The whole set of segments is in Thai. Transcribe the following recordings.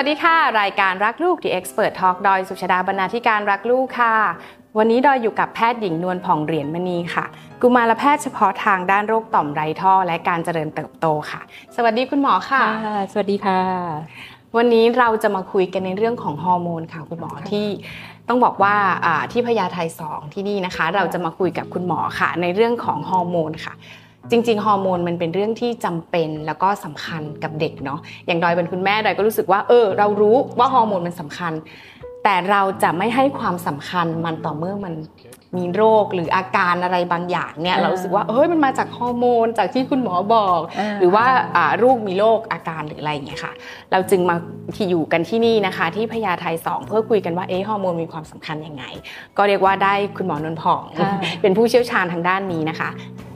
วัสดีค่ะ รายการรักลูก The Expert Talk ดอยสุชาดาบรรณาธิการรักลูกค่ะ วันนี้ดอยอยู่กับแพทย์หญิงนวลผ่องเหรียญมณีค่ะ กุมารแพทย์เฉพาะทางด้านโรคต่อมไรท่อ และการเจริญเติบโตค่ะ สวัสดีคุณหมอค่ะค่ะสวัสดีค่ะ วันนี้เราจะมาคุยกันในเรื่องของฮอร์โมนค่ะคุณหมอที่ต้องบอกว่าอ่าที่พญาไทสองที่นี่นะคะ เราจะมาคุยกับคุณหมอค่ะ ในเรื่องของฮอร์โมนค่ะ จริงๆ ฮอร์โมนมันเป็นเรื่องที่จำเป็นแล้วก็สำคัญกับเด็กเนาะอย่างดอยเป็นคุณแม่ดอยก็รู้สึกว่าเออเรารู้ว่าฮอร์โมนมันสำคัญ แต่เราจะไม่ให้ความสำคัญมันต่อเมื่อมัน มีโรคหรืออาการอะไรบางอย่างเนี่ยอ่าเรารู้สึกว่าเฮ้ยมันมาจากฮอร์โมนจากที่คุณหมอบอกอ่าหรือว่าอ่าลูกมีโรคอาการหรืออะไรอย่างเงี้ยค่ะ เราจึงมาที่อยู่กันที่นี่นะคะ ที่พญาไทสองเพื่อคุยกันว่าเอ๊ะฮอร์โมนมีความสำคัญยังไง ก็เรียกว่าได้คุณหมอนนท์ผ่องค่ะเป็นผู้เชี่ยวชาญทางด้านนี้นะคะ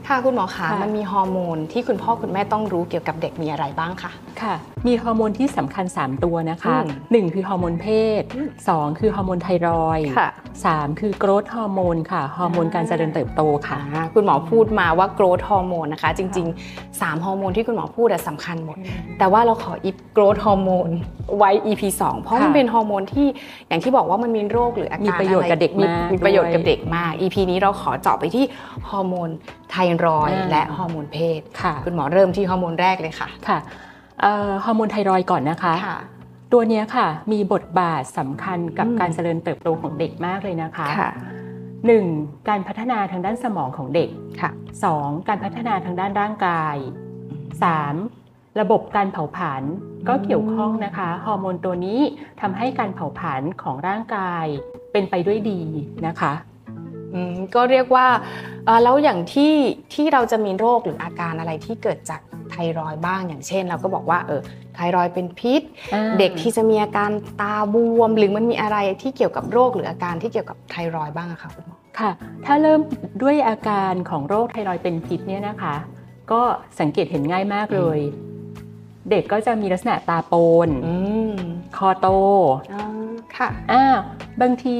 ค่ะคุณหมอคะค่ะมันมีฮอร์โมนที่คุณพ่อคุณแม่ต้องรู้เกี่ยวกับเด็กมีอะไรบ้างคะค่ะ มีฮอร์โมนที่สำคัญ 3 ตัวนะคะอืม1คือฮอร์โมนเพศอืม2คือฮอร์โมนไทรอยด์ค่ะ3คือ growth hormone ค่ะฮอร์โมนการเจริญเติบโตค่ะอ่าคุณหมอพูดมาว่า growth hormone นะคะ จริง ๆ 3 ฮอร์โมนที่คุณหมอพูดอะสำคัญหมด แต่ว่าเราขออีฟ growth hormone ไว้ EP 2 เพราะมันค่ะเป็นฮอร์โมนที่อย่างที่บอกว่ามันมีโรคหรืออาการมีประโยชน์กับเด็กมีมากมีประโยชน์ด้วยกับเด็กมาก EP นี้เราขอเจาะไปที่ฮอร์โมนไทรอยด์อ่าและฮอร์โมนเพศค่ะคุณหมอเริ่มที่ฮอร์โมนแรกเลยค่ะค่ะเอ่อฮอร์โมนไทรอยด์ก่อนนะคะค่ะตัวเนี้ยค่ะมีบทบาทสำคัญกับอืมการเจริญเติบโตของเด็กมากเลยนะคะค่ะ 1. การพัฒนาทางด้านสมองของเด็กค่ะ 2. การพัฒนาทางด้านร่างกาย 3. ระบบการเผาผลาญก็เกี่ยวข้องนะคะฮอร์โมนตัวนี้ทำให้การเผาผลาญของร่างกายเป็นไปด้วยดีนะคะอืมก็เรียกว่าเอ่อแล้วอย่างที่ที่เราจะมีโรคหรืออาการอะไรที่เกิดจาก ไทรอยด์บ้างอย่างเช่น เราก็บอกว่าเออไทรอยด์เป็นพิษอ่าเด็กที่จะมีอาการตาบวม หรือมันมีอะไรที่เกี่ยวกับโรคหรืออาการที่เกี่ยวกับไทรอยด์บ้างอะคะคุณหมอค่ะ ถ้าเริ่มด้วยอาการของโรคไทรอยด์เป็นพิษเนี่ยนะคะ ก็สังเกตเห็นง่ายมากเลย เด็กก็จะมีลักษณะตาโปนอืมคอโตอ่าค่ะอ่าบางที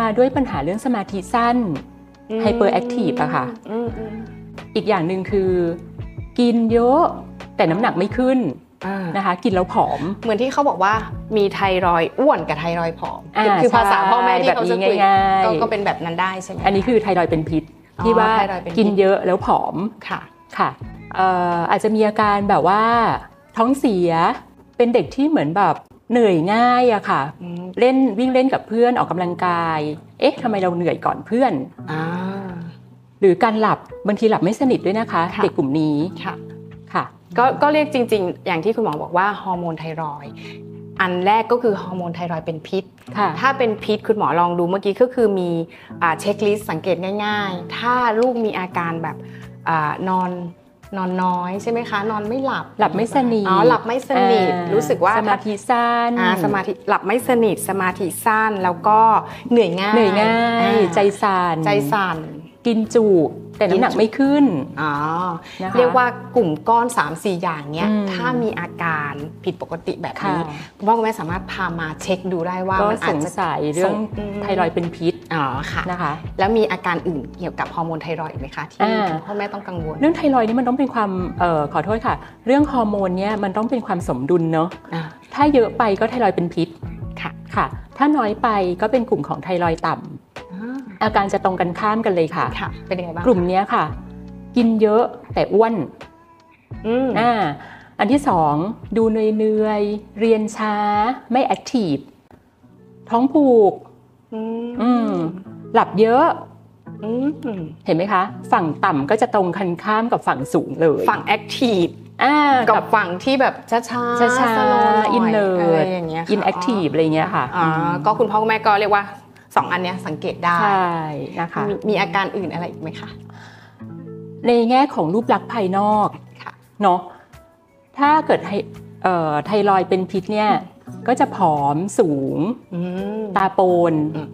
มาด้วยปัญหาเรื่องสมาธิสั้นม hyperactive อะค่ะอืมอืมอีกอย่างหนึ่งคือ กินเยอะแต่น้ำหนักไม่ขึ้นอ่านะคะ กินแล้วผอม เหมือนที่เขาบอกว่ามีไทรอยด์อ้วนกับไทรอยด์ผอมอ่าคือภาษาพ่อแม่ที่ใช่เขาจะคุยแบบนี้ง่ายๆก็ก็เป็นแบบนั้นได้ใช่ไหมอันนี้คือไทรอยด์เป็นพิษอ๋อที่ว่าไทรอยด์เป็นพิษกินเยอะแล้วผอมค่ะค่ะเอ่ออาจจะมีอาการแบบว่าท้องเสียเป็นเด็กที่เหมือนแบบเหนื่อยง่ายอะค่ะอืมเล่นวิ่งเล่นกับเพื่อนออกกำลังกาย เอ๊ะทำไมเราเหนื่อยก่อนเพื่อนอ่า หรือการหลับบางทีหลับไม่สนิทด้วยนะคะค่ะเด็กกลุ่มนี้ค่ะค่ะก็ก็เรียกจริง ๆ อย่างที่คุณหมอบอกว่าฮอร์โมนไทรอยด์อันแรกก็คือฮอร์โมนไทรอยด์เป็นพิษค่ะถ้าเป็นพิษคุณหมอลองดูเมื่อกี้ก็คือมีอ่า checklist สังเกตง่าย ๆ ถ้าลูกมีอาการแบบอานอนนอนน้อยใช่ไหมคะ นอนไม่หลับหลับไม่สนิทอ๋อหลับไม่สนิทอ่รู้สึกว่าสมาธิสั้นอ่าสมาธิหลับไม่สนิทสมาธิสั้นแล้วก็เหนื่อยง่ายเหนื่อยง่ายอ่ใจสั่นใจสั่น กินจุ แต่น้ำหนักไม่ขึ้นอ๋อนะคะเรียกว่ากลุ่มก้อน 3 4 อย่างเนี้ยอืมถ้ามีอาการผิดปกติแบบค่ะนี้คุณพ่อคุณแม่สามารถพามาเช็คดูได้ว่าก็มันอาจจะสงสัยเรื่องอืมไทรอยด์เป็นพิษอ๋อค่ะนะคะแล้วมีอาการอื่นเกี่ยวกับฮอร์โมนไทรอยด์อีกไหมคะที่อ่าคุณพ่อแม่ต้องกังวล เรื่องไทรอยด์นี่มันต้องเป็นความเอ่อขอโทษค่ะ เรื่องฮอร์โมนเนี่ยมันต้องเป็นความสมดุลเนาะอ่าถ้าเยอะไปก็ไทรอยด์เป็นพิษค่ะค่ะ ถ้าน้อยไปก็เป็นกลุ่มของไทรอยด์ต่ำอ่า อาการจะตรงกันข้ามกันเลยค่ะค่ะเป็นยังไงบ้างกลุ่มเนี้ยค่ะ กินเยอะแต่อ้วนอืมอ่าอันที่สองดูเหนื่อยๆเรียนช้า ไม่แอคทีฟท้องผูกอืมอืมหลับเยอะอืมเห็นไหมคะ ฝั่งต่ำก็จะตรงกันข้ามกับฝั่งสูงเลย ฝั่งแอคทีฟอ่ากักับบฝั่งที่แบบช้าๆช้าช้าสโลว์หน่อยอินเนออะไรร์อย่างเงี้ยค่ะอินแอคทีฟอะไรเงี้ยค่ะอ๋ออก็คุณพ่อคุณแม่ก็เรียกว่า สองอันเนี้ยสังเกตได้ใช่นะคะมีมีอาการอื่นอะไรอีกไหมคะในแง่ของรูปลักษณ์ภายนอกค่ะเนาะถ้าเกิดไทเอ่อไทรอยด์เป็นพิษเนี่ยก็จะผอมสูงอืมตาโปนอืม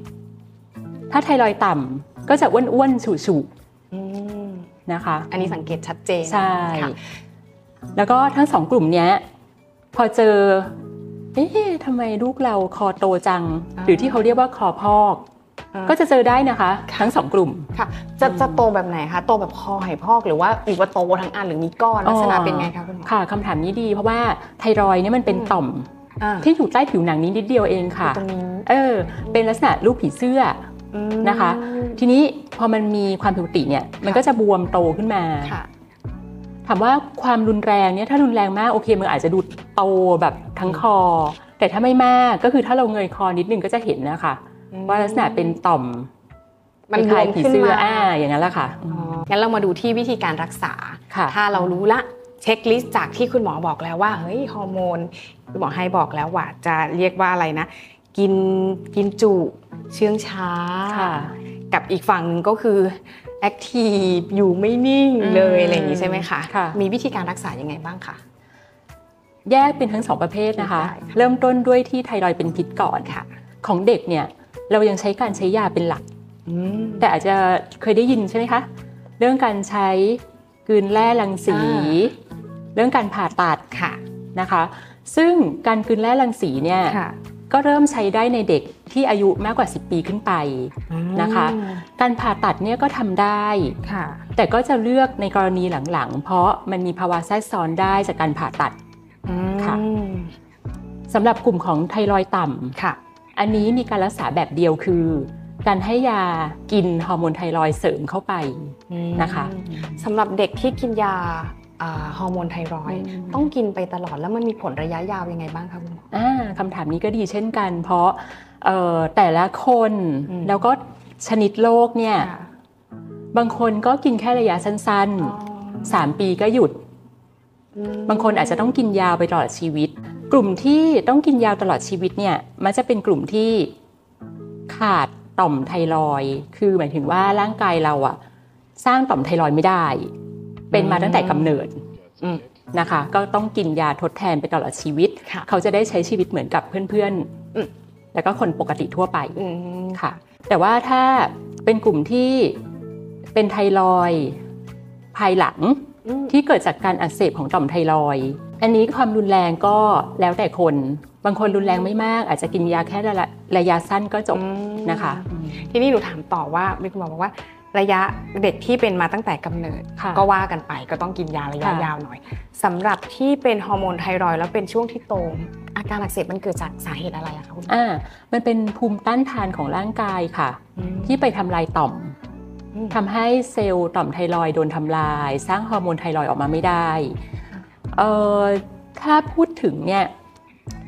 ถ้าไทรอยด์ต่ำก็จะอ้วนๆฉูอืมๆนะคะ อันนี้สังเกตชัดเจนใช่ค่ะแล้วก็ทั้งสองกลุ่มเนี้ยพอเจอ เอ๊ะทำไมลูกเราคอโตจัง หรือที่เขาเรียกว่าคอพอกอ่าก็จะเจอได้นะคะ ทั้งสองกลุ่มค่ะ จะจะโตแบบไหนคะ โตแบบคอไหพอกหรือว่าหรือว่าโตทั้งอันหรือมีก้อนลักษณะเป็นไงคะคุณหมอค่ะคำถามนี้ดี เพราะว่าไทรอยด์เนี่ยมันเป็นอืมต่อมอ่าที่อยู่ใต้ผิวหนังนี้นิดเดียวเองค่ะตรงนี้เออ เป็นลักษณะลูกผีเสื้ออืมนะคะ ทีนี้พอมันมีความผิดปกติเนี่ย มันก็จะบวมโตขึ้นมาค่ะถามว่าความรุนแรงเนี่ยถ้ารุนแรงมากโอเคมันอาจจะดูโตแบบทั้งคอ แต่ถ้าไม่มากก็คือถ้าเราเงยคอนิดนึงก็จะเห็นนะคะว่าลักษณะเป็นต่อมมันบควล้ายมๆผีขึ้นเสื้อมาอ่าอย่างนั้นแหละค่ะอ๋องั้นเรามาดูที่วิธีการรักษาค่ะถ้าเรารู้ละเช็คลิสต์จากที่คุณหมอบอกแล้วว่าเฮ้ยฮอร์โมนคุณหมอให้บอกแล้วว่าจะเรียกว่าอะไรนะ กินกินจุเชื่องช้าค่ะ กับอีกฝั่งหนึ่งก็คือแอคทีฟอยู่ไม่นิ่งเลยอืมอะไรอย่างนี้ใช่ไหมคะค่ะมีวิธีการรักษายังไงบ้างคะแยกเป็นทั้งสองประเภทนะคะได้ค่ะเริ่มต้นด้วยที่ไทรอยด์เป็นพิษก่อนค่ะ ของเด็กเนี่ยเรายังใช้การใช้ยาเป็นหลักอืมแต่อาจจะเคยได้ยินใช่ไหมคะ เรื่องการใช้กลืนแร่รังสีอ่เรื่องการผ่าตัดค่ะนะคะ ซึ่งการกลืนแร่รังสีเนี่ยค่ะ ก็เริ่มใช้ได้ในเด็กที่อายุมากกว่า 10 ปีขึ้นไปนะคะ การผ่าตัดเนี่ยก็ทำได้ค่ะแต่ก็จะเลือกในกรณีหลังๆ เพราะมันมีภาวะแทรกซ้อนได้จากการผ่าตัดค่ะอืมสำหรับกลุ่มของไทรอยด์ต่ำค่ะ อันนี้มีการรักษาแบบเดียวคือ การให้ยากินฮอร์โมนไทรอยด์เสริมเข้าไปนะคะสำหรับเด็กที่กินยาอ่า ฮอร์โมนไทรอยด์อืมต้องกินไปตลอดแล้วมันมีผลระยะยาวยังไงบ้างคะคุณหมออ่าคำถามนี้ก็ดีเช่นกัน เพราะเอ่อแต่ละคนอืมแล้วก็ชนิดโรคเนี่ยค่ะบางคนก็กินแค่ระยะสั้นอ๋อๆ3 ปีก็หยุดอืมบางคนอาจจะต้องกินยาวไปตลอดชีวิต กลุ่มที่ต้องกินยาวตลอดชีวิตเนี่ยมันจะเป็นกลุ่มที่ขาดต่อมไทรอยด์คือหมายถึงว่าร่างกายเราอะสร้างต่อมไทรอยด์ไม่ได้ เป็นมาตั้งแต่กำเนิดอืมนะคะ ก็ต้องกินยาทดแทนไปตลอดชีวิตค่ะเขาจะได้ใช้ชีวิตเหมือนกับเพื่อนอืมๆแล้วก็คนปกติทั่วไปอืมค่ะ แต่ว่าถ้าเป็นกลุ่มที่เป็นไทรอยด์ภายหลังอืมที่เกิดจากการอักเสบของต่อมไทรอยด์อันนี้ความรุนแรงก็แล้วแต่คน บางคนรุนแรงไม่มาก อาจจะกินยาแค่ระระยะสั้นก็จบอืมนะคะ ทีนี้หนูถามต่อว่ามีคุณหมอบอกว่า ระยะเด็กที่เป็นมาตั้งแต่กำเนิดค่ะก็ว่ากันไปก็ต้องกินยาระยะค่ะยาวหน่อยสำหรับที่เป็นฮอร์โมนไทรอยด์แล้วเป็นช่วงที่โตอาการอักเสบมันเกิดจากสาเหตุอะไรอะคะคุณหมออ่ามันเป็นภูมิต้านทานของร่างกายค่ะอืมที่ไปทำลายต่อมอืมทำให้เซลล์ต่อมไทรอยด์โดนทำลาย สร้างฮอร์โมนไทรอยด์ออกมาไม่ได้เอ่อถ้าพูดถึงเนี่ย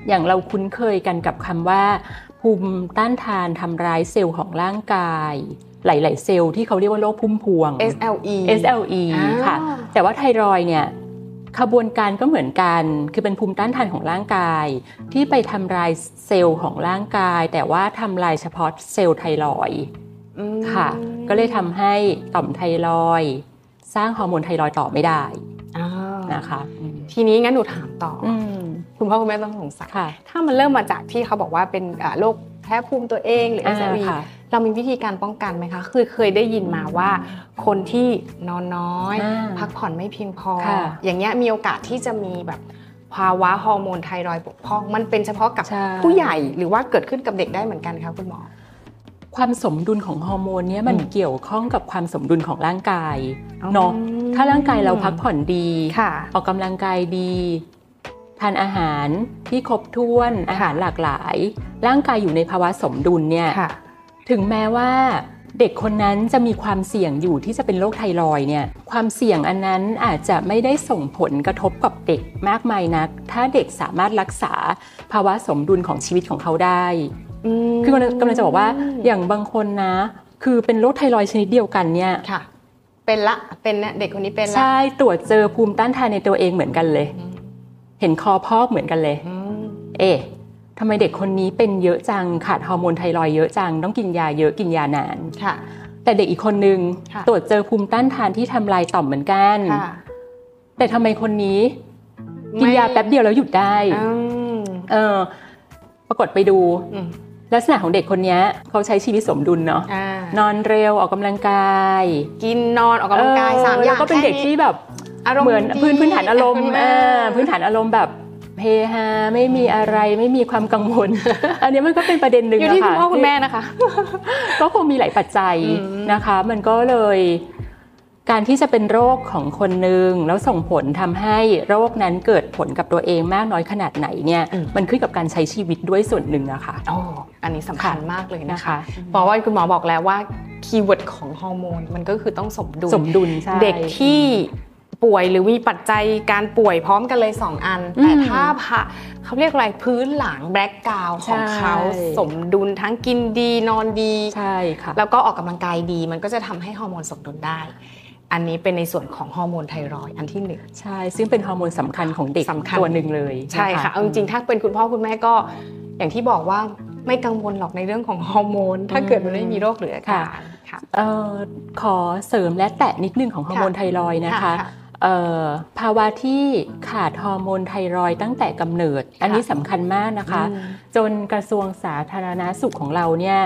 อย่างเราคุ้นเคยกันกับคำว่า ภูมิต้านทานทำร้ายเซลล์ของร่างกาย หลายๆเซลล์ที่เขาเรียกว่าโรคพุ่มพวง SLE SLE อ่าค่ะ แต่ว่าไทรอยด์เนี่ยขบวนการก็เหมือนกัน คือเป็นภูมิต้านทานของร่างกาย ที่ไปทำลายเซลล์ของร่างกาย แต่ว่าทำลายเฉพาะเซลล์ไทรอยด์อืมค่ะ ก็เลยทำให้ต่อมไทรอยด์สร้างฮอร์โมนไทรอยด์ต่อไม่ได้อ่านะคะอืมทีนี้งั้นหนูถามต่อออืมคุณพ่อคุณแม่ต้องสงสัยค่ะถ้ามันเริ่มมาจากที่เขาบอกว่าเป็นอ่าโรคแพ้ภูมิตัวเองหรืออ่า SLE ค่ะ เรามีวิธีการป้องกันไหมคะ คือเคยได้ยินมาว่า คนที่นอนน้อยอ่าพักผ่อนไม่เพียงพอค่ะอย่างเงี้ยมีโอกาสที่จะมีแบบภาวะฮอร์โมนไทรอยด์บกพร่อง มันเป็นเฉพาะกับใช่ผู้ใหญ่หรือว่าเกิดขึ้นกับเด็กได้เหมือนกันคะคุณหมอ ความสมดุลของฮอร์โมนเนี่ยมันอืมเกี่ยวข้องกับความสมดุลของร่างกายอ๋อเนาะถ้าร่างกายเราพักผ่อนดีค่ะออกกำลังกายดีทานอาหารที่ครบถ้วนอาหารหลากหลาย ร่างกายอยู่ในภาวะสมดุลเนี่ยค่ะ ถึงแม้ว่าเด็กคนนั้นจะมีความเสี่ยงอยู่ที่จะเป็นโรคไทรอยด์เนี่ยความเสี่ยงอันนั้นอาจจะไม่ได้ส่งผลกระทบกับเด็กมากมายนัก ถ้าเด็กสามารถรักษาภาวะสมดุลของชีวิตของเขาได้ คือกำลังกำลังจะบอกว่าอย่างบางคนนะ คือเป็นโรคไทรอยด์ชนิดเดียวกันเนี่ยค่ะเป็นละเป็นเนี่ยเด็กคนนี้เป็นละใช่ตรวจเจอภูมิต้านทานในตัวเองเหมือนกันเลยอืมเห็นคอพอกเหมือนกันเลยอืมเอ๊ะ ทำไมเด็กคนนี้เป็นเยอะจังขาดฮอร์โมนไทรอยด์เยอะจัง ต้องกินยาเยอะกินยานานค่ะแต่เด็กอีกคนนึงค่ะตรวจเจอภูมิต้านทานที่ทำลายต่อมเหมือนกันค่ะแต่ทำไมคนนี้ กินยาแป๊บเดียวแล้วหยุดได้อืมเออปรากฏไปดูอืมลักษณะของเด็กคนนี้เขาใช้ชีวิตสมดุลเนาะอ่านอนเร็วออกกำลังกาย กินนอนออกกำลังกายเสามอย่างแล้วก็เป็นเด็กแค่ที่แบบอารมณ์เหมือนดีพื้นพื้นฐานอารมณ์คุณแอ่าพื้นฐานอารมณ์แบบ เฮฮาไม่มีอะไรไม่มีความกังวล อันนี้มันก็เป็นประเด็นหนึ่งอยู่ที่นะคุณคะพ่อคุณแม่นะคะ ก็คงมีหลายปัจจัยอืมนะคะ มันก็เลยการที่จะเป็นโรคของคนหนึ่งแล้วส่งผลทำให้โรคนั้นเกิดผลกับตัวเองมากน้อยขนาดไหนเนี่ยอืมมันขึ้นกับการใช้ชีวิตด้วยส่วนหนึ่งอะค่ะโอ้อันนี้สำคัญมากเลยนะนะคะคะเพราะว่าคุณหมอบอกแล้วว่าkeyword ของฮอร์โมนมันก็คือต้องสมดุลสมดุลใช่เด็กที่ ป่วยหรือมีปัจจัยการป่วยพร้อมกันเลย 2 อันอืมแต่ถ้าพะเขาเรียกอะไรพื้นหลัง background ของเขาใช่สมดุลทั้งกินดีนอนดีใช่ค่ะแล้วก็ออกกำลังกายดี มันก็จะทำให้ฮอร์โมนสมดุลได้อันนี้เป็นในส่วนของฮอร์โมนไทรอยด์อันที่หนึ่งใช่ ซึ่งเป็นฮอร์โมนสำคัญของเด็กสำคัญตัวหนึ่งเลยใช่ค่ะเอาจริงๆถ้าเป็นคุณพ่อคุณแม่ก็อย่างที่บอกว่าไม่กังวลหรอกในเรื่องของฮอร์โมน ถ้าเกิดมันไม่มีโรคหรืออาการค่ะเอ่อขอเสริมและแตะนิดนึงของฮอร์โมนไทรอยด์นะคะค่ะเอ่อ ภาวะที่ขาดฮอร์โมนไทรอยด์ตั้งแต่กำเนิด อันนี้สำคัญมากนะคะอืมจนกระทรวงสาธารณาสุขของเราเนี่ย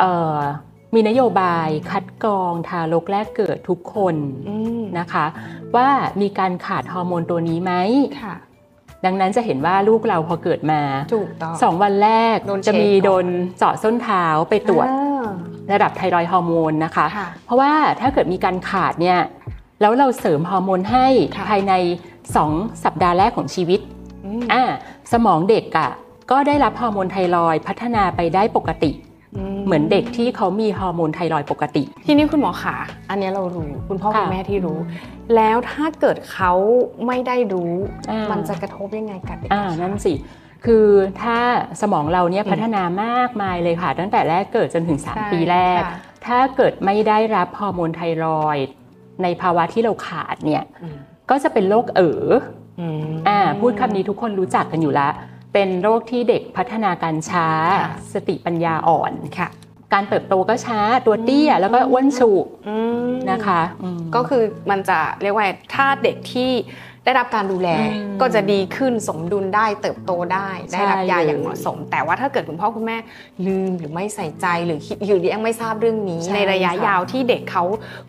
เอ่อมีนโยบายคัดกรองทารกแรกเกิดทุกคนอืมนะคะ ว่ามีการขาดฮอร์โมนตัวนี้ไหมค่ะดังนั้นจะเห็นว่าลูกเราพอเกิดมาถูกต้องสองวันแรกโดนเช็คจะมีก่อนโดนเจาะส้นเท้าไปตรวจอ่าระดับไทรอยด์ฮอร์โมนนะคะค่ะเพราะว่าถ้าเกิดมีการขาดเนี่ย แล้วเราเสริมฮอร์โมนให้ค่ะภายใน 2 สัปดาห์แรกของชีวิตอืมอ่าสมองเด็กอะ่ะก็ได้รับฮอร์โมนไทรอยด์พัฒนาไปได้ปกติเหมือนเด็กที่เขามีฮอร์โมนไทรอยด์ปกติ ทีนี้คุณหมอขาอันเนี้ยเรารู้คุณพ่อค่ะคุณแม่ที่รู้ แล้วถ้าเกิดเขาไม่ได้รู้อ่ามัมันจะกระทบยังไงกับเด็กอ่าคะนั่นสิคือถ้าสมองเราเนี่ยอืมพัฒนามากมายเลยค่ะ ตั้งแต่แรกเกิดจนถึงใช่3ปีแรกค่ะถ้าเกิดไม่ได้รับฮอร์โมนไทรอยด์ ในภาวะที่เราขาดเนี่ยอืมก็จะเป็นโรคเอ๋ออืมอ่าพูดคำนี้ทุกคนรู้จักกันอยู่แล้วเป็นโรคที่เด็กพัฒนาการช้าค่ะสติปัญญาอ่อนค่ะ การเติบโตก็ช้าตัวเตี้ยแล้วก็อ้วนฉุกอืมนะคะอืมก็คือมันจะเรียกว่าถ้าเด็กที่ ได้รับการดูแลอืมก็จะดีขึ้นสมดุลได้เติบโตได้ใช่ได้รับยาเลยอย่างเหมาะสม แต่ว่าถ้าเกิดคุณพ่อคุณแม่ลืมหรือไม่ใส่ใจหรือคิดหรือยังไม่ทราบเรื่องนี้ใช่ในระยะค่ะยาวที่เด็กเขา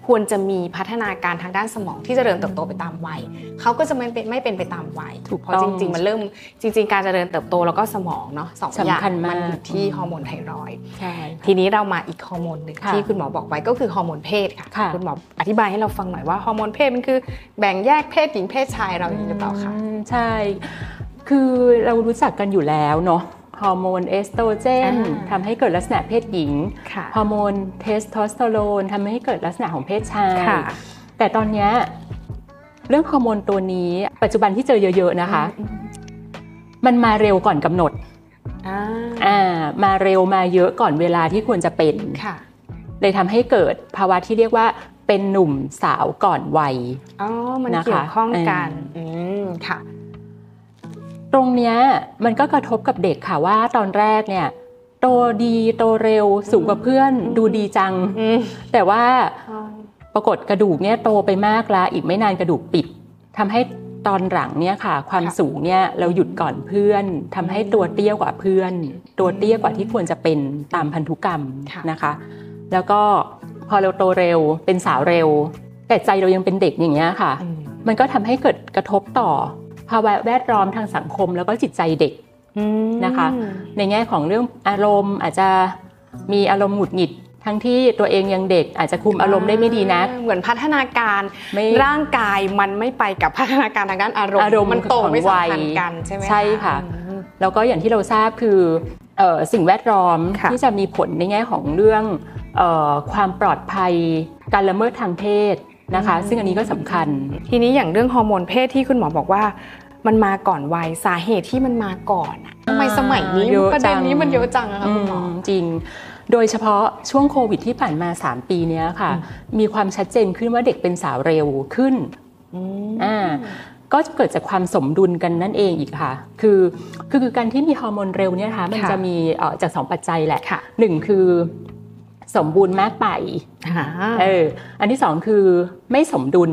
ควรจะมีพัฒนาการทางด้านสมองที่จเจริญเติบโตไปตามวัยเขาก็จะไม่เป็นไม่เป็นไปตามวัยถูกเพราะต้จองริง ๆ มันเริ่มจริง ๆ การเจริญเติบโตแล้วก็สมองเนาะสองอย่างสำคัญมากมันอยู่ที่ฮอร์โมนไทรอยด์ใช่ทีนี้เรามาอีกฮอร์โมนหนึ่งค่ะที่คุณหมอบอกไว้ก็คือฮอร์โมนเพศค่ะค่ะคุณหมออธิบายให้เราฟังหน่อยว่าฮอร์โมนเพศมันคือแบ่งแยกเพศหญิงเพศชายเราอย่างนี้หรือเปล่าคะอืมใช่ คือเรารู้จักกันอยู่แล้วเนาะฮอร์โมนเอสโตรเจนอ่าทำให้เกิดลักษณะเพศหญิงค่ะฮอร์โมนเทสโทสเตอโรนทำให้เกิดลักษณะของเพศชายค่ะแต่ตอนเนี้ยเรื่องฮอร์โมนตัวนี้ปัจจุบันที่เจอเยอะๆนะคะอืมมันมาเร็วก่อนกำหนดอ่าอ่ามาเร็วมาเยอะก่อนเวลาที่ควรจะเป็นค่ะเลยทำให้เกิดภาวะที่เรียกว่า เป็นหนุ่มสาวก่อนวัยอ๋อมันนะคะเกี่ยวข้องกันเอออือืมค่ะ ตรงเนี้ยมันก็กระทบกับเด็กค่ะว่าตอนแรกเนี่ยโตดีโตเร็วสูงกว่าเพื่อนอืมดูดีจังอืมแต่ว่าปรากฏกระดูกเนี่ยโตไปมากแล้วอีกไม่นานกระดูกปิดทำให้ตอนหลังเนี่ยค่ะ ความค่ะสูงเนี่ยเราหยุดก่อนเพื่อนทำให้ตัวเตี้ยกว่าเพื่อน ตัวเตี้ยกว่าที่ควรจะเป็นตามพันธุกรรมค่ะนะคะ แล้วก็ พอเราโตเร็ว เป็นสาวเร็ว แต่ใจเรายังเป็นเด็กอย่างเงี้ยค่ะอืมมันก็ทำให้เกิดกระทบต่อภาวะแวดล้อมทางสังคมแล้วก็จิตใจเด็กอืมนะคะ ในแง่ของเรื่องอารมณ์อาจจะมีอารมณ์หงุดหงิดทั้งที่ตัวเองยังเด็กอาจจะคุมอารมณ์ได้ไม่ดีนักเหมือนพัฒนาการไม่ร่างกายมันไม่ไปกับพัฒนาการทางด้านอารมณ์อารมณ์มันโตไม่ของวัสัมยพันธ์กันใช่ไหมใช่ค่ะอืมแล้วก็อย่างที่เราทราบคือเอ่อสิ่งแวดล้อมค่ะที่จะมีผลในแง่ของเรื่องเออ ความปลอดภัย การละเมิดทางเพศนะคะ ซึ่งอันนี้ก็สำคัญ ทีนี้อย่างเรื่องฮอร์โมนเพศที่คุณหมอบอกว่ามันมาก่อนวัยสาเหตุที่มันมาก่อนอะทำไมสมัยนี้เยอะประเด็นนี้จังมันเยอะจังอะคะคุณหมอมจริง โดยเฉพาะช่วงโควิดที่ผ่านมา 3 ปีเนี้ยค่ะอืมมีความชัดเจนขึ้นว่าเด็กเป็นสาวเร็วขึ้นอืมอ่าก็เกิดจากความสมดุลกันนั่นเองอีกค่ะ คือคือคือการที่มีฮอร์โมนเร็วเนี่ยนะคะมันค่ะจะมีเอ่อจากสองปัจจัยแหละค่ะหนึ่งคือ สมบูรณ์มากไปอ่าเอออันที่สองคือไม่สมดุล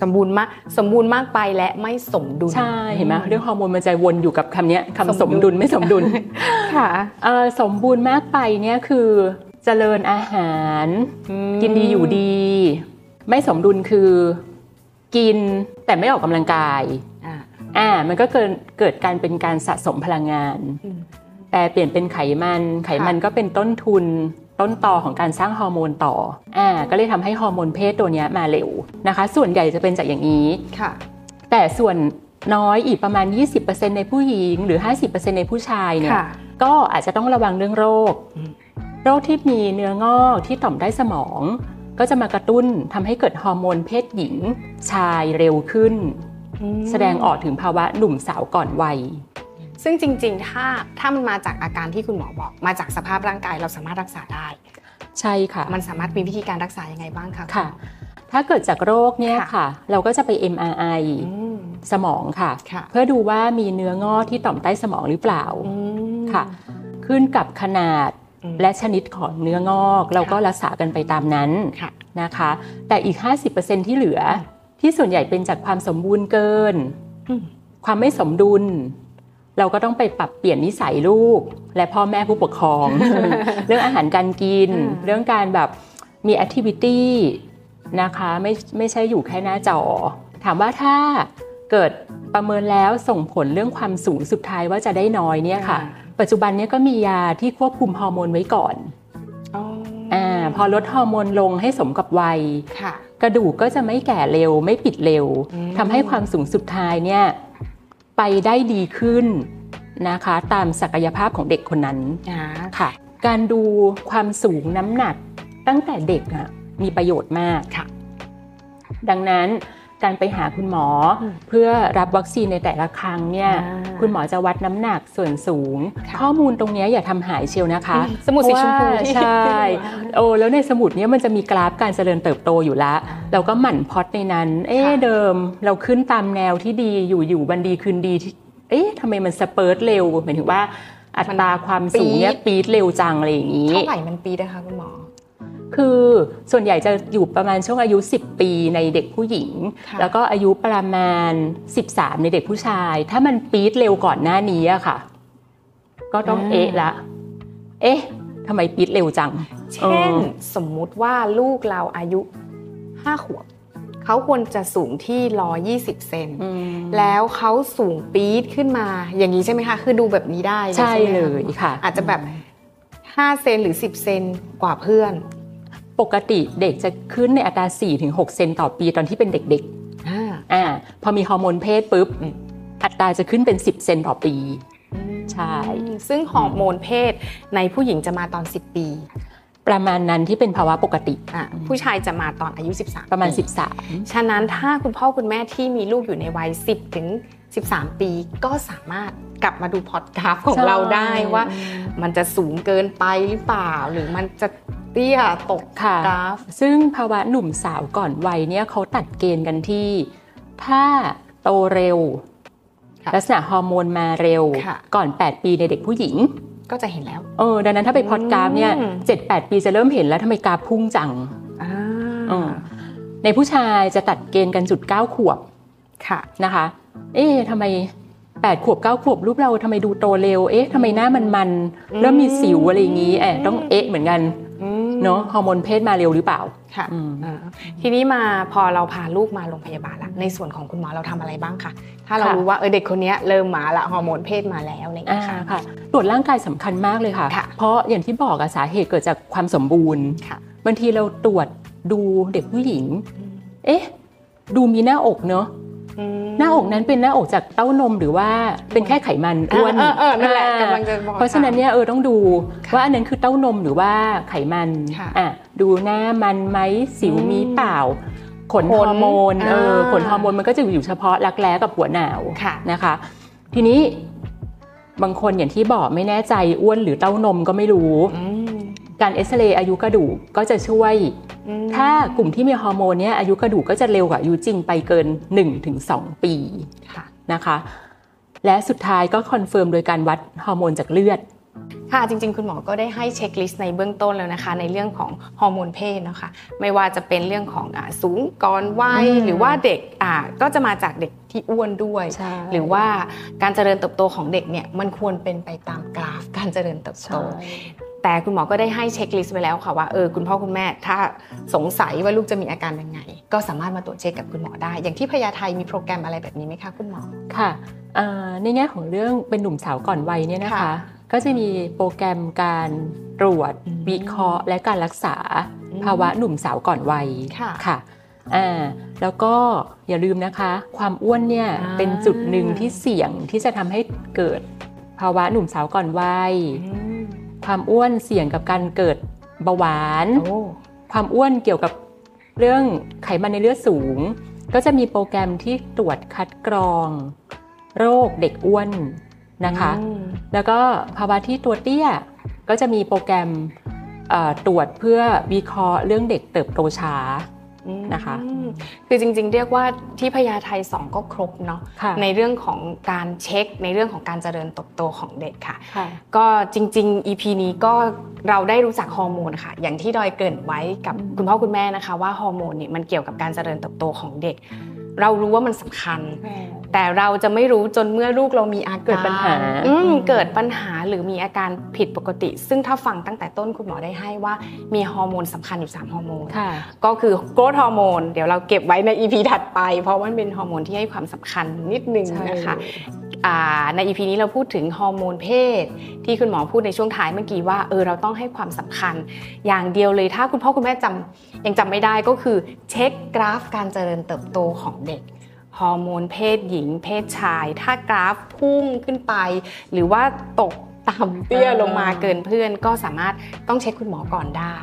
สมบูรณ์มากสมบูรณ์มากไปและไม่สมดุลใช่เห็นไหมเรื่องฮอร์โมนมันจะวนอยู่กับคำเนี้ยคำสสมมดุดุลลไม่สมดุลค่ะเออสมบูรณ์มากไปเนี่ยคือเจริญอาหาร กินดีอยู่ดี ไม่สมดุลคือกินแต่ไม่ออกกำลังกายอ่าอ่ามันก็เกิดเกิดการเป็นการสะสมพลังงานอืมแต่เปลี่ยนเป็นไขมัน ไขมันก็เป็นต้นทุน ต้นตอของการสร้างฮอร์โมนต่ออ่าก็เลยทำให้ฮอร์โมนเพศตัวเนี้ยมาเร็วนะคะ ส่วนใหญ่จะเป็นจากอย่างนี้ค่ะ แต่ส่วนน้อยอีกประมาณ 20%ในผู้หญิงหรือ 50%ในผู้ชายเนี่ยค่ะก็อาจจะต้องระวังเรื่องโรคอืมโรคที่มีเนื้องอกที่ต่อมใต้สมอง ก็จะมากระตุ้นทำให้เกิดฮอร์โมนเพศหญิงชายเร็วขึ้น แสดงออกถึงภาวะหนุ่มสาวก่อนวัย ซึ่งจริง ๆ ถ้าถ้ามันมาจากอาการที่คุณหมอบอก มาจากสภาพร่างกายเราสามารถรักษาได้ ใช่ค่ะ มันสามารถมีวิธีการรักษายังไงบ้างคะค่ะ ถ้าเกิดจากโรคเนี่ยค่ะค่ะเราก็จะไป MRI อืมสมองค่ะค่ะ เพื่อดูว่ามีเนื้องอกที่ต่อมใต้สมองหรือเปล่าอืมค่ะ ขึ้นกับขนาดอืมและชนิดของเนื้องอก เราก็รักษากันไปตามนั้นค่ะนะคะ แต่อีก 50%ที่เหลือ ที่ส่วนใหญ่เป็นจากความสมบูรณ์เกินอืมความไม่สมดุล เราก็ต้องไปปรับเปลี่ยนนิสัยลูก และพ่อแม่ผู้ปกครอง เรื่องอาหารการกินอ่าเรื่องการแบบมี activity นะคะไม่ไม่ใช่อยู่แค่หน้าจอ ถามว่าถ้าเกิดประเมินแล้วส่งผลเรื่องความสูงสุดท้ายว่าจะได้น้อยเนี่ยค่ะ ปัจจุบันเนี้ยก็มียาที่ควบคุมฮอร์โมนไว้ก่อนอ๋ออ่าพอลดฮอร์โมนลงให้สมกับวัยค่ะกระดูกก็จะไม่แก่เร็วไม่ปิดเร็วอืมทำให้ความสูงสุดท้ายเนี่ย ไปได้ดีขึ้นนะคะ ตามศักยภาพของเด็กคนนั้นอ่าค่ะ การดูความสูงน้ำหนักตั้งแต่เด็กอะมีประโยชน์มากค่ะดังนั้น การไปหาคุณหมออมเพื่อรับวัคซีนในแต่ละครั้งเนี่ยอ่าคุณหมอจะวัดน้ำหนักส่วนสูงค่ะข้อมูลตรงเนี้ยอย่าทำหายเชียวนะคะอืมสมุดสีชมพูเพราะว่าที่ใช่ที่โอ้แล้วในสมุดเนี้ยมันจะมีกราฟการเจริญเติบโตอยู่แล้วเราก็หมั่นพล็อตในนั้น เอ๊ะค่ะเดิมเราขึ้นตามแนวที่ดีอยู่อยู่บันดีคืนดีที่เอ๊ะทำไมมันสเปิร์ตเร็วหมายถึงว่าอัตราความสูงเนี่ยปี๊ดเร็วจังอะไรอย่างนี้เท่าไหร่มันปีนะคะคุณหมอ คือส่วนใหญ่จะอยู่ประมาณช่วงอายุ 10 ปีในเด็กผู้หญิงค่ะแล้วก็อายุประมาณ 13 ในเด็กผู้ชาย ถ้ามันปี๊ดเร็วก่อนหน้านี้อะค่ะ ก็ต้องเอ๊ะละ เอ๊ะทำไมปี๊ดเร็วจัง เช่นเออสมมุติว่าลูกเราอายุห้าขวบเขาควรจะสูงที่ร้อยี่สิบเซนอืมแล้วเขาสูงปี๊ดขึ้นมา อย่างนี้ใช่ไหมคะ คือดูแบบนี้ได้ใช่ไหมเลคะยค่ะ อาจจะแบบ5เซนหรือ10เซนกว่าเพื่อน ปกติเด็กจะขึ้นในอัตรา 4-6 เซนต่อปีตอนที่เป็นเด็กอ่าๆอ่าพอมีฮอร์โมนเพศปุ๊บอืมอัตราจะขึ้นเป็น 10 เซนต่อปี ใช่ ซึ่งฮอร์โมนเพศในผู้หญิงจะมาตอน 10 ปี ประมาณนั้นที่เป็นภาวะปกติอะผู้ชายจะมาตอนอายุ 13 ประมาณปี13 ฉะนั้นถ้าคุณพ่อคุณแม่ที่มีลูกอยู่ในวัย 10 ถึง 13 ปีก็สามารถกลับมาดูพอดกราฟของใช่เราได้ว่า มันจะสูงเกินไปหรือเปล่า หรือมันจะ ตี้ยตกค่ะกราฟ ซึ่งภาวะหนุ่มสาวก่อนวัยเนี่ยเขาตัดเกณฑ์กันที่ ถ้าโตเร็ว ลักษณะฮอร์โมนมาเร็ว ก่อน 8 ปีในเด็กผู้หญิงก็จะเห็นแล้ว เออ ดังนั้นถ้าไปพอดกราฟเนี่ยอืม7-8ปีจะเริ่มเห็นแล้วทำไมกราฟพุ่งจังอ่าในผู้ชายจะตัดเกณฑ์กันจุด9ขวบ ค่ะ นะคะ เอ๊ะทำไม8ขวบ9ขวบรูปเราทำไมดูโตเร็ว เอ๊ะทำไมหน้ามันมัน เริ่มมีสิวอะไรอย่างนี้แอบต้องเอ๊ะเหมือนกัน เนาะฮอร์โมนเพศมาเร็วหรือเปล่าค่ะอืมอ่าทีนี้มาพอเราพาลูกมาโรงพยาบาลละในส่วนของคุณหมอเราทำอะไรบ้างคะถ้าเราค่ะรู้ว่าเออเด็กคนเนี้ยเริ่มมาละฮอร์โมนเพศมาแล้วอะไรอย่างอ่าเงี้ยค่ะค่ะตรวจร่างกายสำคัญมากเลยค่ะค่ะ เพราะอย่างที่บอกอะสาเหตุเกิดจากความสมบูรณ์ค่ะบางทีเราตรวจดูเด็กผู้หญิง เอ๊ะ ดูมีหน้าอกเนอะ หน้าอกนั้นเป็นหน้าอกจากเต้านมหรือว่าเป็นแค่ไขมันอ้วนเออเออนั่นแหละอ่ากำลังจะบอกเพราะฉะนั้นเนี่ยเออต้องดูค่ะว่าอันนั้นคือเต้านมหรือว่าไขมันค่ะอะดูหน้ามันไหมสิวอืมมีเปล่าขนขฮนอร์โมนเอออ่าขนฮอร์โมนมันก็จะอยู่เฉพาะรักแร้กับหัวหน่าวค่ะนะคะ ทีนี้บางคนอย่างที่บอกไม่แน่ใจอ้วนหรือเต้านมก็ไม่รู้อืม การเอ็กซเรย์อายุกระดูกก็จะช่วยอืมถ้ากลุ่มที่มีฮอร์โมนเนี้ยอายุกระดูกก็จะเร็วกว่าอายุจริงไปเกิน 1-2 ปีค่ะนะคะ และสุดท้ายก็ confirm โดยการวัดฮอร์โมนจากเลือดค่ะจริง ๆ คุณหมอก็ได้ให้ checklist ในเบื้องต้นแล้วนะคะ ในเรื่องของฮอร์โมนเพศนะคะไม่ว่าจะเป็นเรื่องของอาสูงก่อนวัยอืมหรือว่าเด็กอ่าก็จะมาจากเด็กที่อ้วนด้วยใช่หรือว่าการเจริญเติบโตของเด็กเนี่ยมันควรเป็นไปตามกราฟการเจริญเติบโต แต่คุณหมอก็ได้ให้ checklist ไว้แล้วค่ะว่าเออคุณพ่อคุณแม่ถ้าสงสัยว่าลูกจะมีอาการยังไง ก็สามารถมาตรวจเช็คกับคุณหมอได้ อย่างที่พญาไทมีโปรแกรมอะไรแบบนี้ไหมคะคุณหมอค่ะอ่าในแง่ของเรื่องเป็นหนุ่มสาวก่อนวัยเนี่ยนะคะค่ะก็จะมีโปรแกรมการตรวจอืมวิเคราะห์ และการรักษาอืมภาวะหนุ่มสาวก่อนวัยค่ะค่ะอ่าแล้วก็อย่าลืมนะคะ ความอ้วนเนี่ยอ่าเป็นจุดหนึ่งที่เสี่ยงที่จะทำให้เกิดภาวะหนุ่มสาวก่อนวัยอืม ความอ้วนเสี่ยงกับการเกิดเบาหวานโอ้ความอ้วนเกี่ยวกับเรื่องไขมันในเลือดสูง ก็จะมีโปรแกรมที่ตรวจคัดกรอง โรคเด็กอ้วนนะคะอืมแล้วก็ภาวะที่ตัวเตี้ยก็จะมีโปรแกรมเอ่อตรวจเพื่อวิเคราะห์เรื่องเด็กเติบโตช้า นะคะอืมคือจริงๆ เรียกว่าที่พญาไทสองก็ครบเนาะค่ะในเรื่องของการเช็คในเรื่องของการเจริญเติบโตของเด็กค่ะค่ะ ก็จริง ๆ EP นี้ก็เราได้รู้จักฮอร์โมนค่ะ อย่างที่ดอยเกริ่นไว้กับอืมคุณพ่อคุณแม่นะคะ ว่าฮอร์โมนเนี่ยมันเกี่ยวกับการเจริญเติบโตของเด็ก เรารู้ว่ามันสำคัญ แต่เราจะไม่รู้จนเมื่อลูกเรามีอาการเกิดปัญหาอืมอืมเกิดปัญหาหรือมีอาการผิดปกติ ซึ่งถ้าฟังตั้งแต่ต้นคุณหมอได้ให้ว่ามีฮอร์โมนสำคัญอยู่ 3 ฮอร์โมนค่ะก็คือ growth hormone เดี๋ยวเราเก็บไว้ใน EP ถัดไป เพราะว่ามันเป็นฮอร์โมนที่ให้ความสำคัญนิดนึงใช่นะคะอ่า ใน EP นี้เราพูดถึงฮอร์โมนเพศ ที่คุณหมอพูดในช่วงท้ายเมื่อกี้ว่าเออเราต้องให้ความสำคัญ อย่างเดียวเลยถ้าคุณพ่อคุณแม่จำยังจำไม่ได้ก็คือเช็คกราฟการเจริญเติบโตของเด็กฮอร์โมนเพศหญิง เพศชาย ถ้ากราฟพุ่งขึ้นไป หรือว่าตกต่ำเตี้ยลงมาเกินเพื่อนก็สามารถต้องเช็คคุณหมอก่อนได้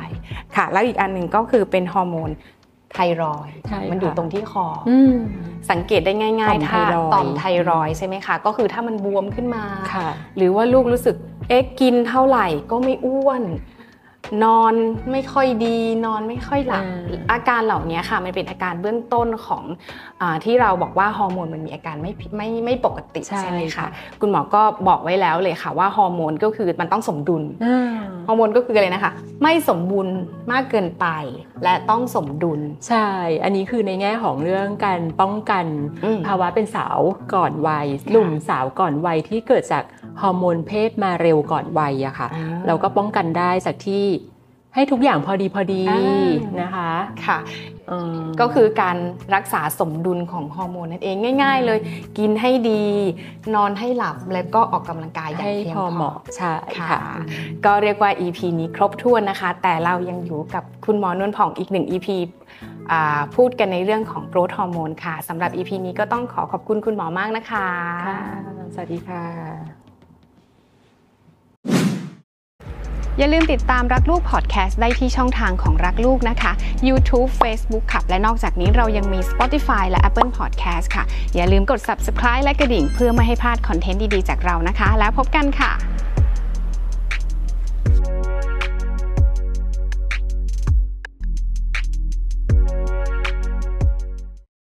ค่ะ แล้วอีกอันหนึ่งก็คือเป็นฮอร์โมน ไทรอยด์ใช่ค่ะมันอยู่ตรงที่คอออืมสังเกตได้ง่ายต่อมๆถ้าไทรอยด์ต่อมไทรอยด์ใช่ไหมคะ ก็คือถ้ามันบวมขึ้นมาค่ะหรือว่าลูกรู้สึกเอ๊ะกินเท่าไหร่ก็ไม่อ้วน นอนไม่ค่อยดี นอนไม่ค่อยหลับอ่าอาการเหล่านี้ค่ะ มันเป็นอาการเบื้องต้นของอาที่เราบอกว่าฮอร์โมนมันมีอาการไม่ผิดไม่ไม่ปกติใช่ใช่ไหมค่ะคะคุณหมอก็บอกไว้แล้วเลยค่ะว่าฮอร์โมนก็คือมันต้องสมดุลอ่าฮอร์โมนก็คืออะไรนะคะ ไม่สมบูรณ์มากเกินไป และต้องสมดุลใช่ อันนี้คือในแง่ของเรื่องการป้องกันอืมภาวะเป็นสาวก่อนวัยหนุ่มสาวก่อนวัยที่เกิดจากฮอร์โมนเพศมาเร็วก่อนวัยอะค่ะอ่าเราก็ป้องกันได้จากที่ ให้ทุกอย่างพอดีพอดีอ่านะคะค่ะอืมก็คือการรักษาสมดุลของฮอร์โมนนั่นเองง่าย ๆ เลย กินให้ดี นอนให้หลับแล้วก็ออกกำลังกายอย่างให้เพียงพอพเหอมาะใช่ค่ะค่ะ ก็เรียกว่า EP นี้ครบถ้วนนะคะ แต่เรายังอยู่กับคุณหมอนวลผ่องอีกหนึ่ง EP อ่าพูดกันในเรื่องของโกรทฮอร์โมนค่ะสำหรับ EP นี้ก็ต้องขอขอบคุณคุณหมอมากนะคะค่ะสวัสดีค่ะ อย่าลืมติดตามรักลูกพอดแคสต์ได้ที่ช่องทางของรักลูกนะคะ YouTube Facebook ค่ะและนอกจากนี้เรายังมี Spotify และ Apple Podcast ค่ะ อย่าลืมกด Subscribe และกระดิ่ง เพื่อไม่ให้พลาดคอนเทนต์ดีๆจากเรานะคะ แล้วพบกันค่ะ